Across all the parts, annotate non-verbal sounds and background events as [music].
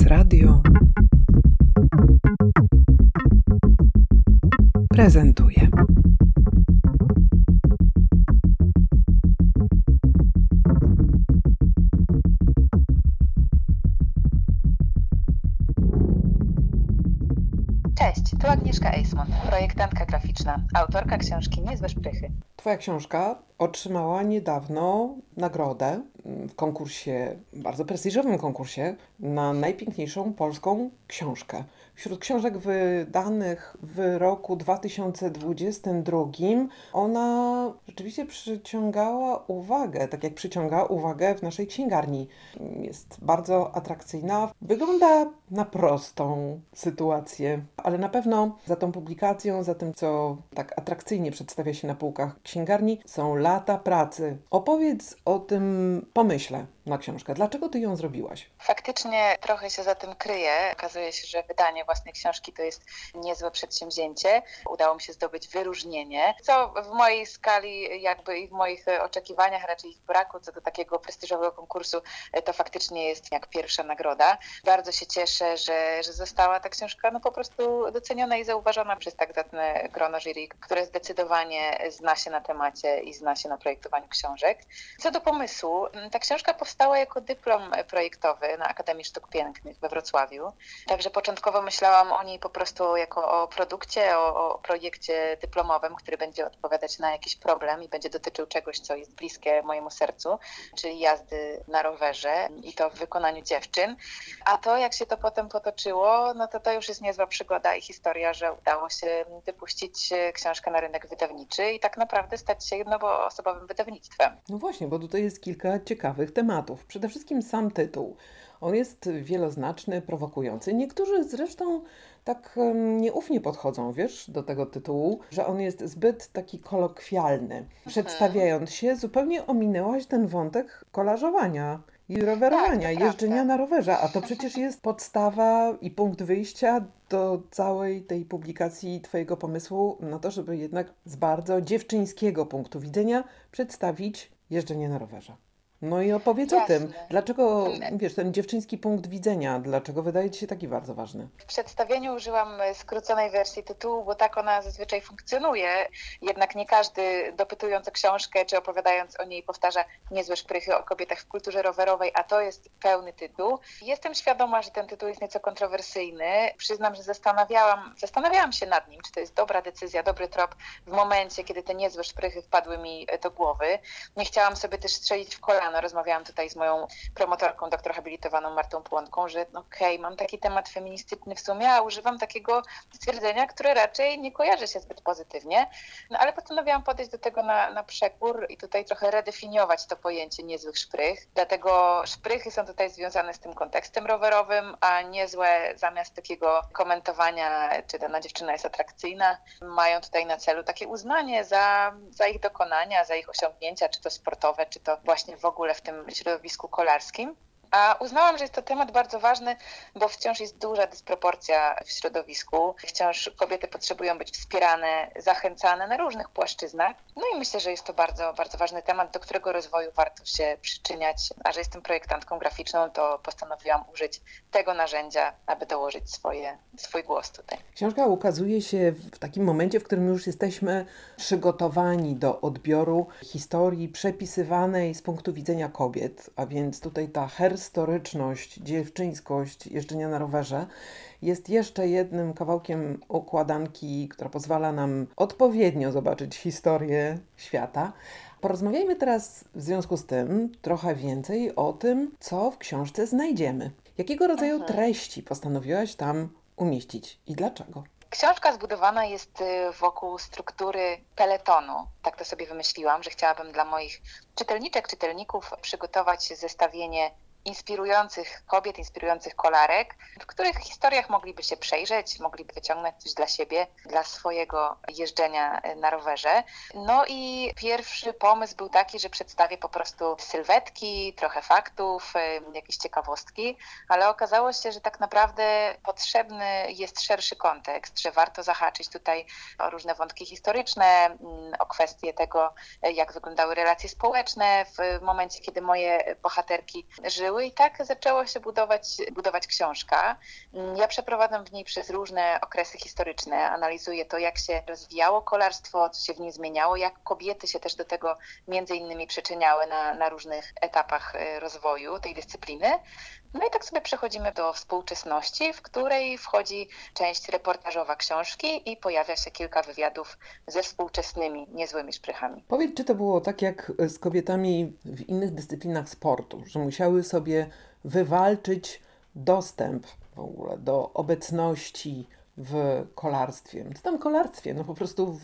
Teraz Radio prezentuje. Cześć, tu Agnieszka Eismont, projektantka graficzna, autorka książki Niezłe Szprychy. Twoja książka otrzymała niedawno nagrodę konkursie, bardzo prestiżowym konkursie na najpiękniejszą polską książkę. Wśród książek wydanych w roku 2022 ona rzeczywiście przyciągała uwagę, tak jak przyciąga uwagę w naszej księgarni. Jest bardzo atrakcyjna, wygląda na prostą sytuację, ale na pewno za tą publikacją, za tym, co tak atrakcyjnie przedstawia się na półkach księgarni, są lata pracy. Opowiedz o tym pomyśle odešle. Na książkę. Dlaczego ty ją zrobiłaś? Faktycznie trochę się za tym kryje. Okazuje się, że wydanie własnej książki to jest niezłe przedsięwzięcie. Udało mi się zdobyć wyróżnienie, co w mojej skali jakby i w moich oczekiwaniach, raczej ich braku co do takiego prestiżowego konkursu, to faktycznie jest jak pierwsza nagroda. Bardzo się cieszę, że, że została ta książka no po prostu doceniona i zauważona przez tak zacne grono jury, które zdecydowanie zna się na temacie i zna się na projektowaniu książek. Co do pomysłu, ta książka powstała jako dyplom projektowy na Akademii Sztuk Pięknych we Wrocławiu. Także początkowo myślałam o niej po prostu jako o produkcie, o, o projekcie dyplomowym, który będzie odpowiadać na jakiś problem i będzie dotyczył czegoś, co jest bliskie mojemu sercu, czyli jazdy na rowerze i to w wykonaniu dziewczyn. A to, jak się to potem potoczyło, no to to już jest niezła przygoda i historia, że udało się wypuścić książkę na rynek wydawniczy i tak naprawdę stać się jednoosobowym wydawnictwem. No właśnie, bo tutaj jest kilka ciekawych tematów. Przede wszystkim sam tytuł. On jest wieloznaczny, prowokujący. Niektórzy zresztą tak nieufnie podchodzą, wiesz, do tego tytułu, że on jest zbyt taki kolokwialny. Przedstawiając się, zupełnie ominęłaś ten wątek kolażowania i rowerowania, tak, jeżdżenia na rowerze, a to przecież jest podstawa i punkt wyjścia do całej tej publikacji Twojego pomysłu na to, żeby jednak z bardzo dziewczyńskiego punktu widzenia przedstawić jeżdżenie na rowerze. No i opowiedz Jasne. o tym, dlaczego, wiesz, ten dziewczyński punkt widzenia, dlaczego wydaje Ci się taki bardzo ważny? W przedstawieniu użyłam skróconej wersji tytułu, bo tak ona zazwyczaj funkcjonuje. Jednak nie każdy dopytując o książkę, czy opowiadając o niej powtarza niezłe szprychy o kobietach w kulturze rowerowej, a to jest pełny tytuł. Jestem świadoma, że ten tytuł jest nieco kontrowersyjny. Przyznam, że zastanawiałam, zastanawiałam się nad nim, czy to jest dobra decyzja, dobry trop w momencie, kiedy te niezłe szprychy wpadły mi do głowy. Nie chciałam sobie też strzelić w kolano rano rozmawiałam tutaj z moją promotorką, doktor habilitowaną Martą Płonką, że okej, okay, mam taki temat feministyczny w sumie, a używam takiego stwierdzenia, które raczej nie kojarzy się zbyt pozytywnie. No ale postanowiłam podejść do tego na, na przekór i tutaj trochę redefiniować to pojęcie niezłych szprych. Dlatego szprychy są tutaj związane z tym kontekstem rowerowym, a niezłe zamiast takiego komentowania, czy dana dziewczyna jest atrakcyjna, mają tutaj na celu takie uznanie za, za ich dokonania, za ich osiągnięcia, czy to sportowe, czy to właśnie w ogóle ogóle w tym środowisku kolarskim. A uznałam, że jest to temat bardzo ważny, bo wciąż jest duża dysproporcja w środowisku. Wciąż kobiety potrzebują być wspierane, zachęcane na różnych płaszczyznach. No i myślę, że jest to bardzo, bardzo ważny temat, do którego rozwoju warto się przyczyniać. A że jestem projektantką graficzną, to postanowiłam użyć tego narzędzia, aby dołożyć swoje, swój głos tutaj. Książka ukazuje się w takim momencie, w którym już jesteśmy przygotowani do odbioru historii przepisywanej z punktu widzenia kobiet, a więc tutaj ta her historyczność, dziewczyńskość jeżdżenia na rowerze jest jeszcze jednym kawałkiem układanki, która pozwala nam odpowiednio zobaczyć historię świata. Porozmawiajmy teraz w związku z tym trochę więcej o tym, co w książce znajdziemy. Jakiego rodzaju mhm. treści postanowiłaś tam umieścić i dlaczego? Książka zbudowana jest y, wokół struktury peletonu. Tak to sobie wymyśliłam, że chciałabym dla moich czytelniczek, czytelników przygotować zestawienie inspirujących kobiet, inspirujących kolarek, w których historiach mogliby się przejrzeć, mogliby wyciągnąć coś dla siebie, dla swojego jeżdżenia na rowerze. No i pierwszy pomysł był taki, że przedstawię po prostu sylwetki, trochę faktów, jakieś ciekawostki, ale okazało się, że tak naprawdę potrzebny jest szerszy kontekst, że warto zahaczyć tutaj o różne wątki historyczne, mm, o kwestie tego, jak wyglądały relacje społeczne w momencie, kiedy moje bohaterki żyły tworzyły i tak zaczęła się budować, budować książka. Ja przeprowadzam w niej przez różne okresy historyczne, analizuję to, jak się rozwijało kolarstwo, co się w nim zmieniało, jak kobiety się też do tego między innymi przyczyniały na, na różnych etapach e, rozwoju tej dyscypliny. No i tak sobie przechodzimy do współczesności, w której wchodzi część reportażowa książki i pojawia się kilka wywiadów ze współczesnymi, niezłymi szprychami. Powiedz, czy to było tak jak z kobietami w innych dyscyplinach sportu, że musiały sobie wywalczyć dostęp w ogóle do obecności w kolarstwie. Co tam kolarstwie? No po prostu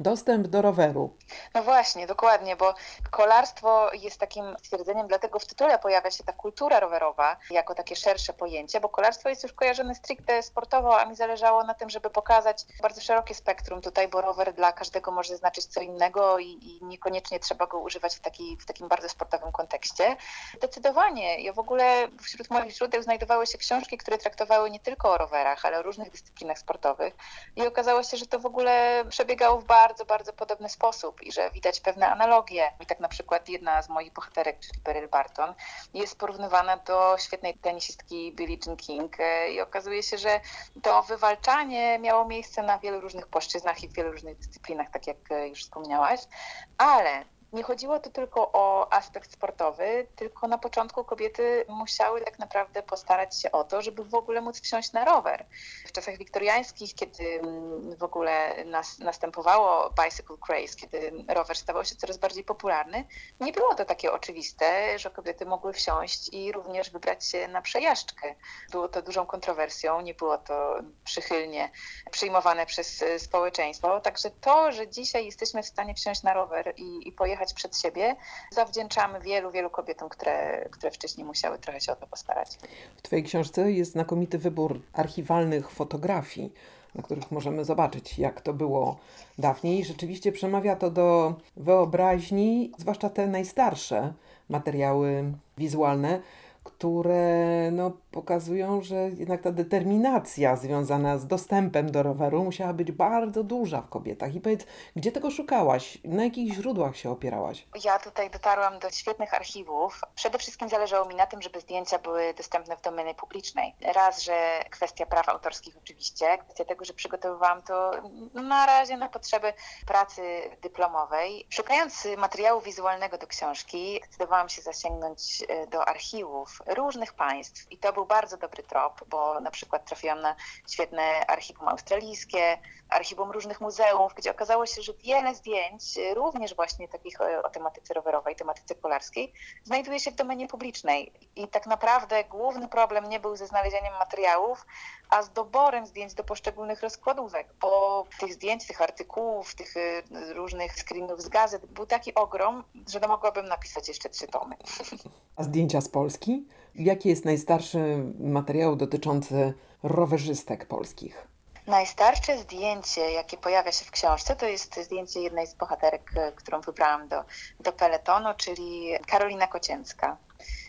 dostęp do roweru. No właśnie, dokładnie, bo kolarstwo jest takim stwierdzeniem, dlatego w tytule pojawia się ta kultura rowerowa jako takie szersze pojęcie, bo kolarstwo jest już kojarzone stricte sportowo, a mi zależało na tym, żeby pokazać bardzo szerokie spektrum tutaj, bo rower dla każdego może znaczyć co innego i, i niekoniecznie trzeba go używać w, taki, w takim bardzo sportowym kontekście. Zdecydowanie. Ja w ogóle wśród moich źródeł znajdowały się książki, które traktowały nie tylko o rowerach, ale o różnych dyscyplinach sportowych i okazało się, że to w ogóle przebiegało w bardzo, bardzo podobny sposób i że widać pewne analogie. I tak na przykład jedna z moich bohaterek, czyli Beryl Barton, jest porównywana do świetnej tenisistki Billie Jean King e, i okazuje się, że to wywalczanie miało miejsce na wielu różnych płaszczyznach i w wielu różnych dyscyplinach, tak jak e, już wspomniałaś, ale nie chodziło tu tylko o aspekt sportowy, tylko na początku kobiety musiały tak naprawdę postarać się o to, żeby w ogóle móc wsiąść na rower. W czasach wiktoriańskich, kiedy mm, w ogóle nas, następowało bicycle craze, kiedy rower stawał się coraz bardziej popularny, nie było to takie oczywiste, że kobiety mogły wsiąść i również wybrać się na przejażdżkę. Było to dużą kontrowersją, nie było to przychylnie przyjmowane przez społeczeństwo. Także to, że dzisiaj jesteśmy w stanie wsiąść na rower i, i pojechać przed siebie, zawdzięczamy wielu, wielu kobietom, które, które wcześniej musiały trochę się o to postarać. W Twojej książce jest znakomity wybór archiwalnych fotografii, na których możemy zobaczyć, jak to było dawniej. Rzeczywiście przemawia to do wyobraźni, zwłaszcza te najstarsze materiały wizualne które no, pokazują, że jednak ta determinacja związana z dostępem do roweru musiała być bardzo duża w kobietach. I powiedz, gdzie tego szukałaś? Na jakich źródłach się opierałaś? Ja tutaj dotarłam do świetnych archiwów. Przede wszystkim zależało mi na tym, żeby zdjęcia były dostępne w domenie publicznej. Raz, że kwestia praw autorskich oczywiście, kwestia tego, że przygotowywałam to na razie na potrzeby pracy dyplomowej. Szukając materiału wizualnego do książki, zdecydowałam się zasięgnąć e, do archiwów różnych państw i to był bardzo dobry trop, bo na przykład trafiłam na świetne archiwum australijskie, archiwum różnych muzeów, gdzie okazało się, że wiele zdjęć, również właśnie takich o tematyce rowerowej, tematyce kolarskiej, znajduje się w domenie publicznej. I tak naprawdę główny problem nie był ze znalezieniem materiałów, a z doborem zdjęć do poszczególnych rozkładówek, bo tych zdjęć, tych artykułów, tych y, różnych screenów z gazet był taki ogrom, że no mogłabym napisać jeszcze trzy tomy. A zdjęcia z Polski? Jaki jest najstarszy materiał dotyczący rowerzystek polskich? Najstarsze zdjęcie, jakie pojawia się w książce, to jest zdjęcie jednej z bohaterek, którą wybrałam do, do peletonu, czyli Karolina Kocięcka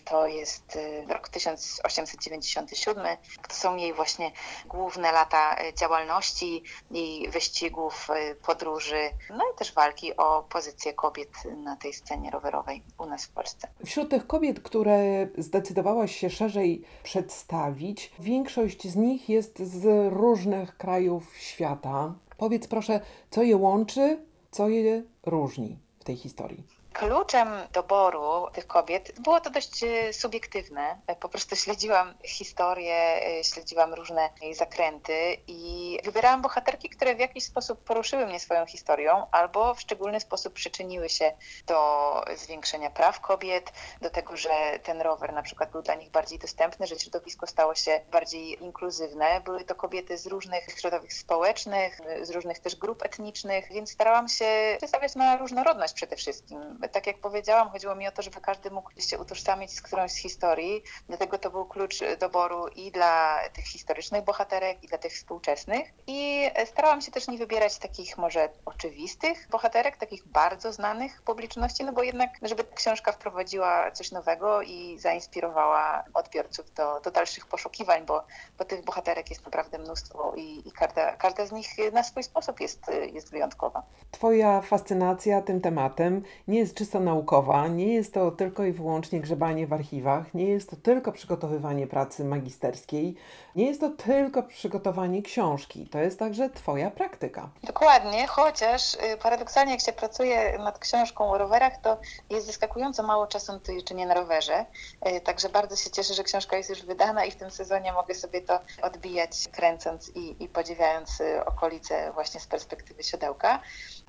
to jest y, rok 1897. To są jej właśnie główne lata y, działalności i wyścigów, y, podróży, no i też walki o pozycję kobiet na tej scenie rowerowej u nas w Polsce. Wśród tych kobiet, które zdecydowałaś się szerzej przedstawić, większość z nich jest z różnych krajów świata. Powiedz proszę, co je łączy, co je różni w tej historii? Kluczem doboru tych kobiet było to dość e, subiektywne. Po prostu śledziłam historię, e, śledziłam różne jej zakręty i wybierałam bohaterki, które w jakiś sposób poruszyły mnie swoją historią albo w szczególny sposób przyczyniły się do zwiększenia praw kobiet, do tego, że ten rower na przykład był dla nich bardziej dostępny, że środowisko stało się bardziej inkluzywne. Były to kobiety z różnych środowisk społecznych, z różnych też grup etnicznych, więc starałam się przedstawiać na różnorodność przede wszystkim tak jak powiedziałam, chodziło mi o to, żeby każdy mógł się utożsamić z którąś z historii, dlatego to był klucz doboru i dla tych historycznych bohaterek, i dla tych współczesnych. I starałam się też nie wybierać takich może oczywistych bohaterek, takich bardzo znanych publiczności, no bo jednak, żeby książka wprowadziła coś nowego i zainspirowała odbiorców do, do dalszych poszukiwań, bo, bo tych bohaterek jest naprawdę mnóstwo i, i każda, każda z nich na swój sposób jest, jest wyjątkowa. Twoja fascynacja tym tematem nie jest czysto naukowa, nie jest to tylko i wyłącznie grzebanie w archiwach, nie jest to tylko przygotowywanie pracy magisterskiej, nie jest to tylko przygotowanie książki, to jest także Twoja praktyka. Dokładnie, chociaż y, paradoksalnie jak się pracuje nad książką o rowerach, to jest zaskakująco mało czasu na nie na rowerze, y, także bardzo się cieszę, że książka jest już wydana i w tym sezonie mogę sobie to odbijać kręcąc i, i podziwiając y, okolice właśnie z perspektywy siodełka.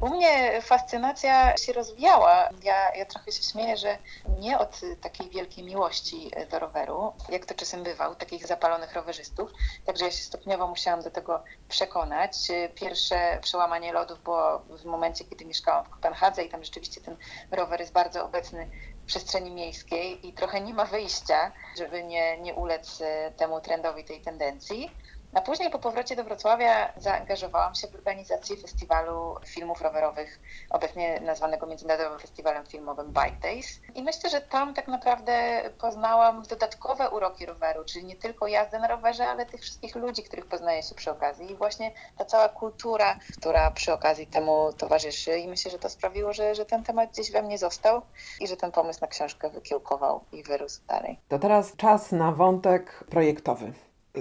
U mnie fascynacja się rozwijała. Ja, ja trochę się śmieję, że nie od takiej wielkiej miłości do roweru, jak to czasem bywa u takich zapalonych rowerzystów. Także ja się stopniowo musiałam do tego przekonać. Pierwsze przełamanie lodów było w momencie, kiedy mieszkałam w Kopenhadze i tam rzeczywiście ten rower jest bardzo obecny w przestrzeni miejskiej i trochę nie ma wyjścia, żeby nie, nie ulec temu trendowi, tej tendencji. A później po powrocie do Wrocławia zaangażowałam się w organizację festiwalu filmów rowerowych, obecnie nazwanego Międzynarodowym Festiwalem Filmowym Bike Days. I myślę, że tam tak naprawdę poznałam dodatkowe uroki roweru, czyli nie tylko jazdę na rowerze, ale tych wszystkich ludzi, których poznaje się przy okazji i właśnie ta cała kultura, która przy okazji temu towarzyszy. I myślę, że to sprawiło, że, że ten temat gdzieś we mnie został i że ten pomysł na książkę wykiełkował i wyrósł dalej. To teraz czas na wątek projektowy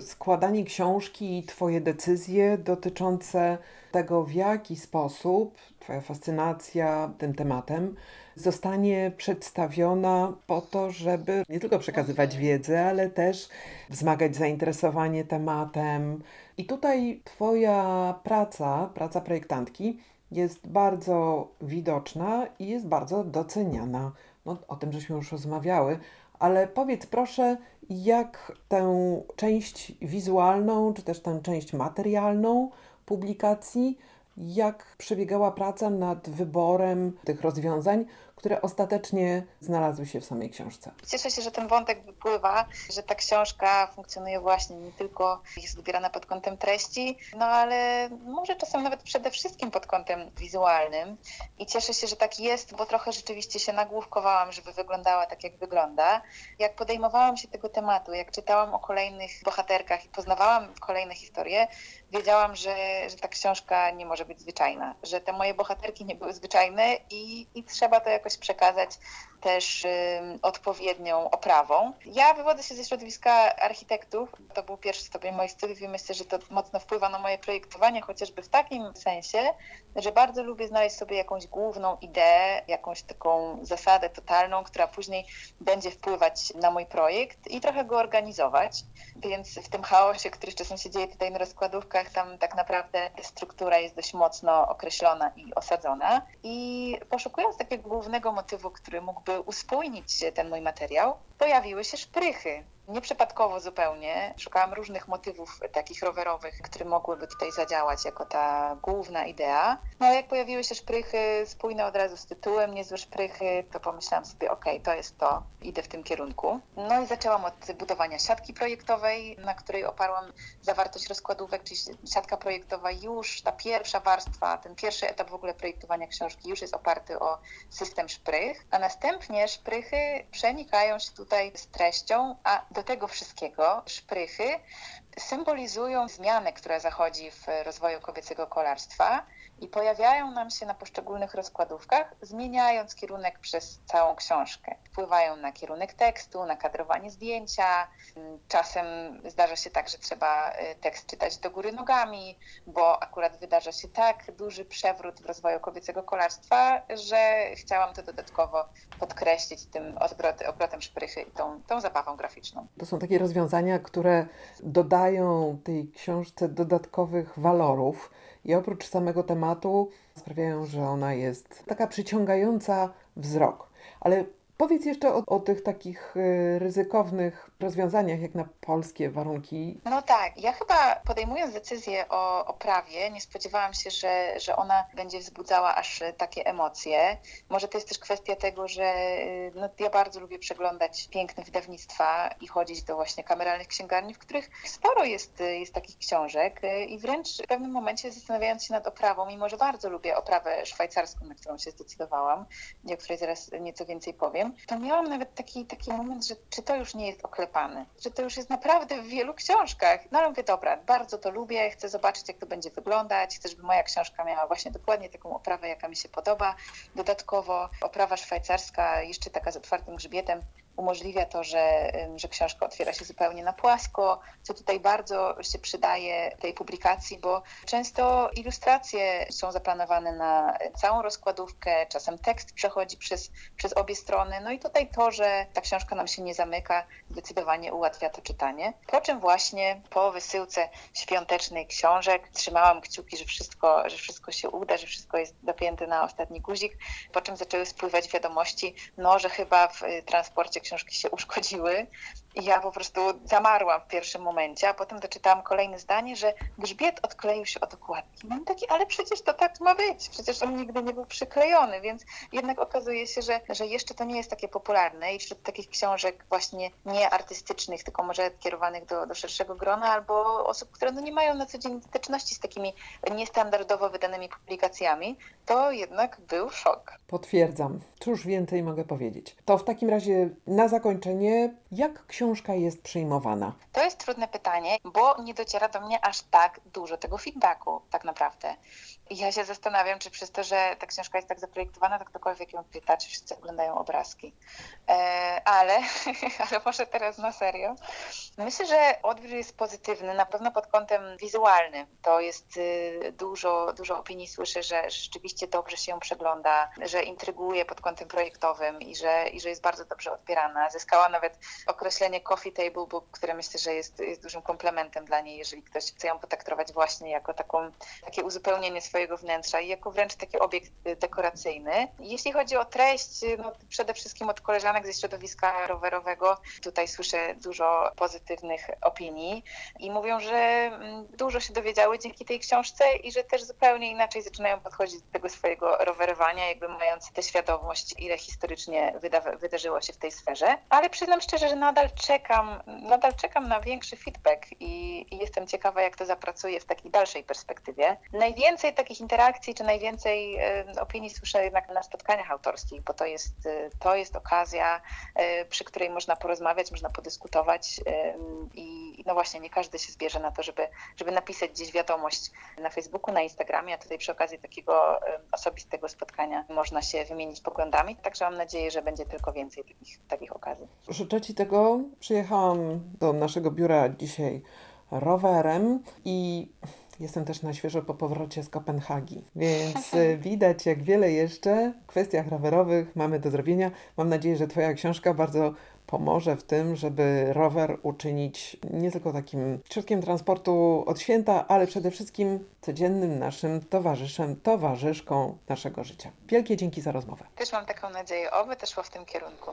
składanie książki i Twoje decyzje dotyczące tego, w jaki sposób Twoja fascynacja tym tematem zostanie przedstawiona po to, żeby nie tylko przekazywać wiedzę, ale też wzmagać zainteresowanie tematem. I tutaj Twoja praca, praca projektantki, jest bardzo widoczna i jest bardzo doceniana. No, o tym żeśmy już rozmawiały, ale powiedz proszę, jak tę część wizualną, czy też tę część materialną publikacji, jak przebiegała praca nad wyborem tych rozwiązań, które ostatecznie znalazły się w samej książce. Cieszę się, że ten wątek wypływa, że ta książka funkcjonuje właśnie nie tylko jest wybierana pod kątem treści, no ale może czasem nawet przede wszystkim pod kątem wizualnym. I cieszę się, że tak jest, bo trochę rzeczywiście się nagłówkowałam, żeby wyglądała tak, jak wygląda. Jak podejmowałam się tego tematu, jak czytałam o kolejnych bohaterkach i poznawałam kolejne historie, wiedziałam, że, że ta książka nie może być zwyczajna, że te moje bohaterki nie były zwyczajne i, i trzeba to jakoś przekazać też odpowiednią oprawą. Ja wywodzę się ze środowiska architektów. To był pierwszy stopień moich studiów i myślę, że to mocno wpływa na moje projektowanie, chociażby w takim sensie, że bardzo lubię znaleźć sobie jakąś główną ideę, jakąś taką zasadę totalną, która później będzie wpływać na mój projekt i trochę go organizować. Więc w tym chaosie, który czasem się dzieje tutaj na rozkładówkach, tam tak naprawdę struktura jest dość mocno określona i osadzona. I poszukując takiego głównego motywu, który mógłby uspójnić ten mój materiał, pojawiły się szprychy. Nieprzypadkowo zupełnie. Szukałam różnych motywów takich rowerowych, które mogłyby tutaj zadziałać jako ta główna idea. No ale jak pojawiły się szprychy spójne od razu z tytułem, niezłe szprychy, to pomyślałam sobie, ok, to jest to, idę w tym kierunku. No i zaczęłam od budowania siatki projektowej, na której oparłam zawartość rozkładówek, czyli siatka projektowa już, ta pierwsza warstwa, ten pierwszy etap w ogóle projektowania książki już jest oparty o system szprych, a następnie szprychy przenikają się tutaj z treścią, a do tego wszystkiego szprychy symbolizują zmianę, która zachodzi w rozwoju kobiecego kolarstwa i pojawiają nam się na poszczególnych rozkładówkach, zmieniając kierunek przez całą książkę. Wpływają na kierunek tekstu, na kadrowanie zdjęcia. Czasem zdarza się tak, że trzeba y, tekst czytać do góry nogami, bo akurat wydarza się tak duży przewrót w rozwoju kobiecego kolarstwa, że chciałam to dodatkowo podkreślić tym obrotem szprychy i tą, tą zabawą graficzną. To są takie rozwiązania, które dodają tej książce dodatkowych walorów i oprócz samego tematu sprawiają, że ona jest taka przyciągająca wzrok. Ale Powiedz jeszcze o, o, tych takich y, ryzykownych rozwiązaniach, jak na polskie warunki. No tak, ja chyba podejmując decyzję o, o prawie, nie spodziewałam się, że, że ona będzie wzbudzała aż takie emocje. Może to jest też kwestia tego, że no, ja bardzo lubię przeglądać piękne wydawnictwa i chodzić do właśnie kameralnych księgarni, w których sporo jest, jest takich książek i wręcz w pewnym momencie zastanawiając się nad oprawą, mimo że bardzo lubię oprawę szwajcarską, na którą się zdecydowałam, o której zaraz nieco więcej powiem, to miałam nawet taki, taki moment, że czy to już nie jest oklepane, że to już jest naprawdę w wielu książkach. No ale mówię, dobra, bardzo to lubię, chcę zobaczyć, jak to będzie wyglądać, chcę, żeby moja książka miała właśnie dokładnie taką oprawę, jaka mi się podoba. Dodatkowo oprawa szwajcarska, jeszcze taka z otwartym grzbietem, umożliwia to, że, że książka otwiera się zupełnie na płasko, co tutaj bardzo się przydaje tej publikacji, bo często ilustracje są zaplanowane na całą rozkładówkę, czasem tekst przechodzi przez, przez obie strony, no i tutaj to, że ta książka nam się nie zamyka, zdecydowanie ułatwia to czytanie. Po czym właśnie po wysyłce świątecznej książek trzymałam kciuki, że wszystko, że wszystko się uda, że wszystko jest dopięte na ostatni guzik, po czym zaczęły spływać wiadomości, no, że chyba w transporcie książki się [laughs] uszkodziły ja po prostu zamarłam w pierwszym momencie, a potem doczytałam kolejne zdanie, że grzbiet odkleił się od okładki. Mam taki, ale przecież to tak ma być, przecież on nigdy nie był przyklejony, więc jednak okazuje się, że, że jeszcze to nie jest takie popularne i wśród takich książek właśnie nie artystycznych, tylko może kierowanych do, do szerszego grona albo osób, które no nie mają na co dzień styczności z takimi niestandardowo wydanymi publikacjami, to jednak był szok. Potwierdzam. Cóż więcej mogę powiedzieć? To w takim razie na zakończenie, jak książka jest przyjmowana? To jest trudne pytanie, bo nie dociera do mnie aż tak dużo tego feedbacku, tak naprawdę. Ja się zastanawiam, czy przez to, że ta książka jest tak zaprojektowana, to ktokolwiek ją pyta, czy wszyscy oglądają obrazki. E, ale, [laughs] ale może teraz na serio. Myślę, że odbiór jest pozytywny, na pewno pod kątem wizualnym. To jest y, dużo, dużo opinii słyszę, że rzeczywiście dobrze się ją przegląda, że intryguje pod kątem projektowym i że, i że jest bardzo dobrze odbierana. Zyskała nawet określenie coffee table book, które myślę, że jest, jest dużym komplementem dla niej, jeżeli ktoś chce ją potraktować właśnie jako taką, takie uzupełnienie swojego wnętrza i jako wręcz taki obiekt dekoracyjny. Jeśli chodzi o treść, no przede wszystkim od koleżanek ze środowiska rowerowego, tutaj słyszę dużo pozytywnych opinii i mówią, że mm, dużo się dowiedziały dzięki tej książce i że też zupełnie inaczej zaczynają podchodzić do tego swojego rowerowania, jakby mając tę świadomość, ile historycznie wyda- wydarzyło się w tej sferze. Ale przyznam szczerze, że nadal czekam, nadal czekam na większy feedback i, i jestem ciekawa, jak to zapracuje w takiej dalszej perspektywie. Najwięcej takich interakcji, czy najwięcej opinii słyszę jednak na spotkaniach autorskich, bo to jest, y, to jest okazja, y, przy której można porozmawiać, można podyskutować i no właśnie nie każdy się zbierze na to, żeby, żeby napisać gdzieś wiadomość na Facebooku, na Instagramie, a tutaj przy okazji takiego osobistego spotkania można się wymienić poglądami, także mam nadzieję, że będzie tylko więcej takich, takich okazji. Życzę Ci tego. Przyjechałam do naszego biura dzisiaj rowerem i jestem też na świeżo po powrocie z Kopenhagi, [laughs] więc widać jak wiele jeszcze w kwestiach rowerowych mamy do zrobienia. Mam nadzieję, że Twoja książka bardzo pomoże w tym, żeby rower uczynić nie tylko takim środkiem transportu od święta, ale przede wszystkim codziennym naszym towarzyszem, towarzyszką naszego życia. Wielkie dzięki za rozmowę. Też mam taką nadzieję, oby też szło w tym kierunku.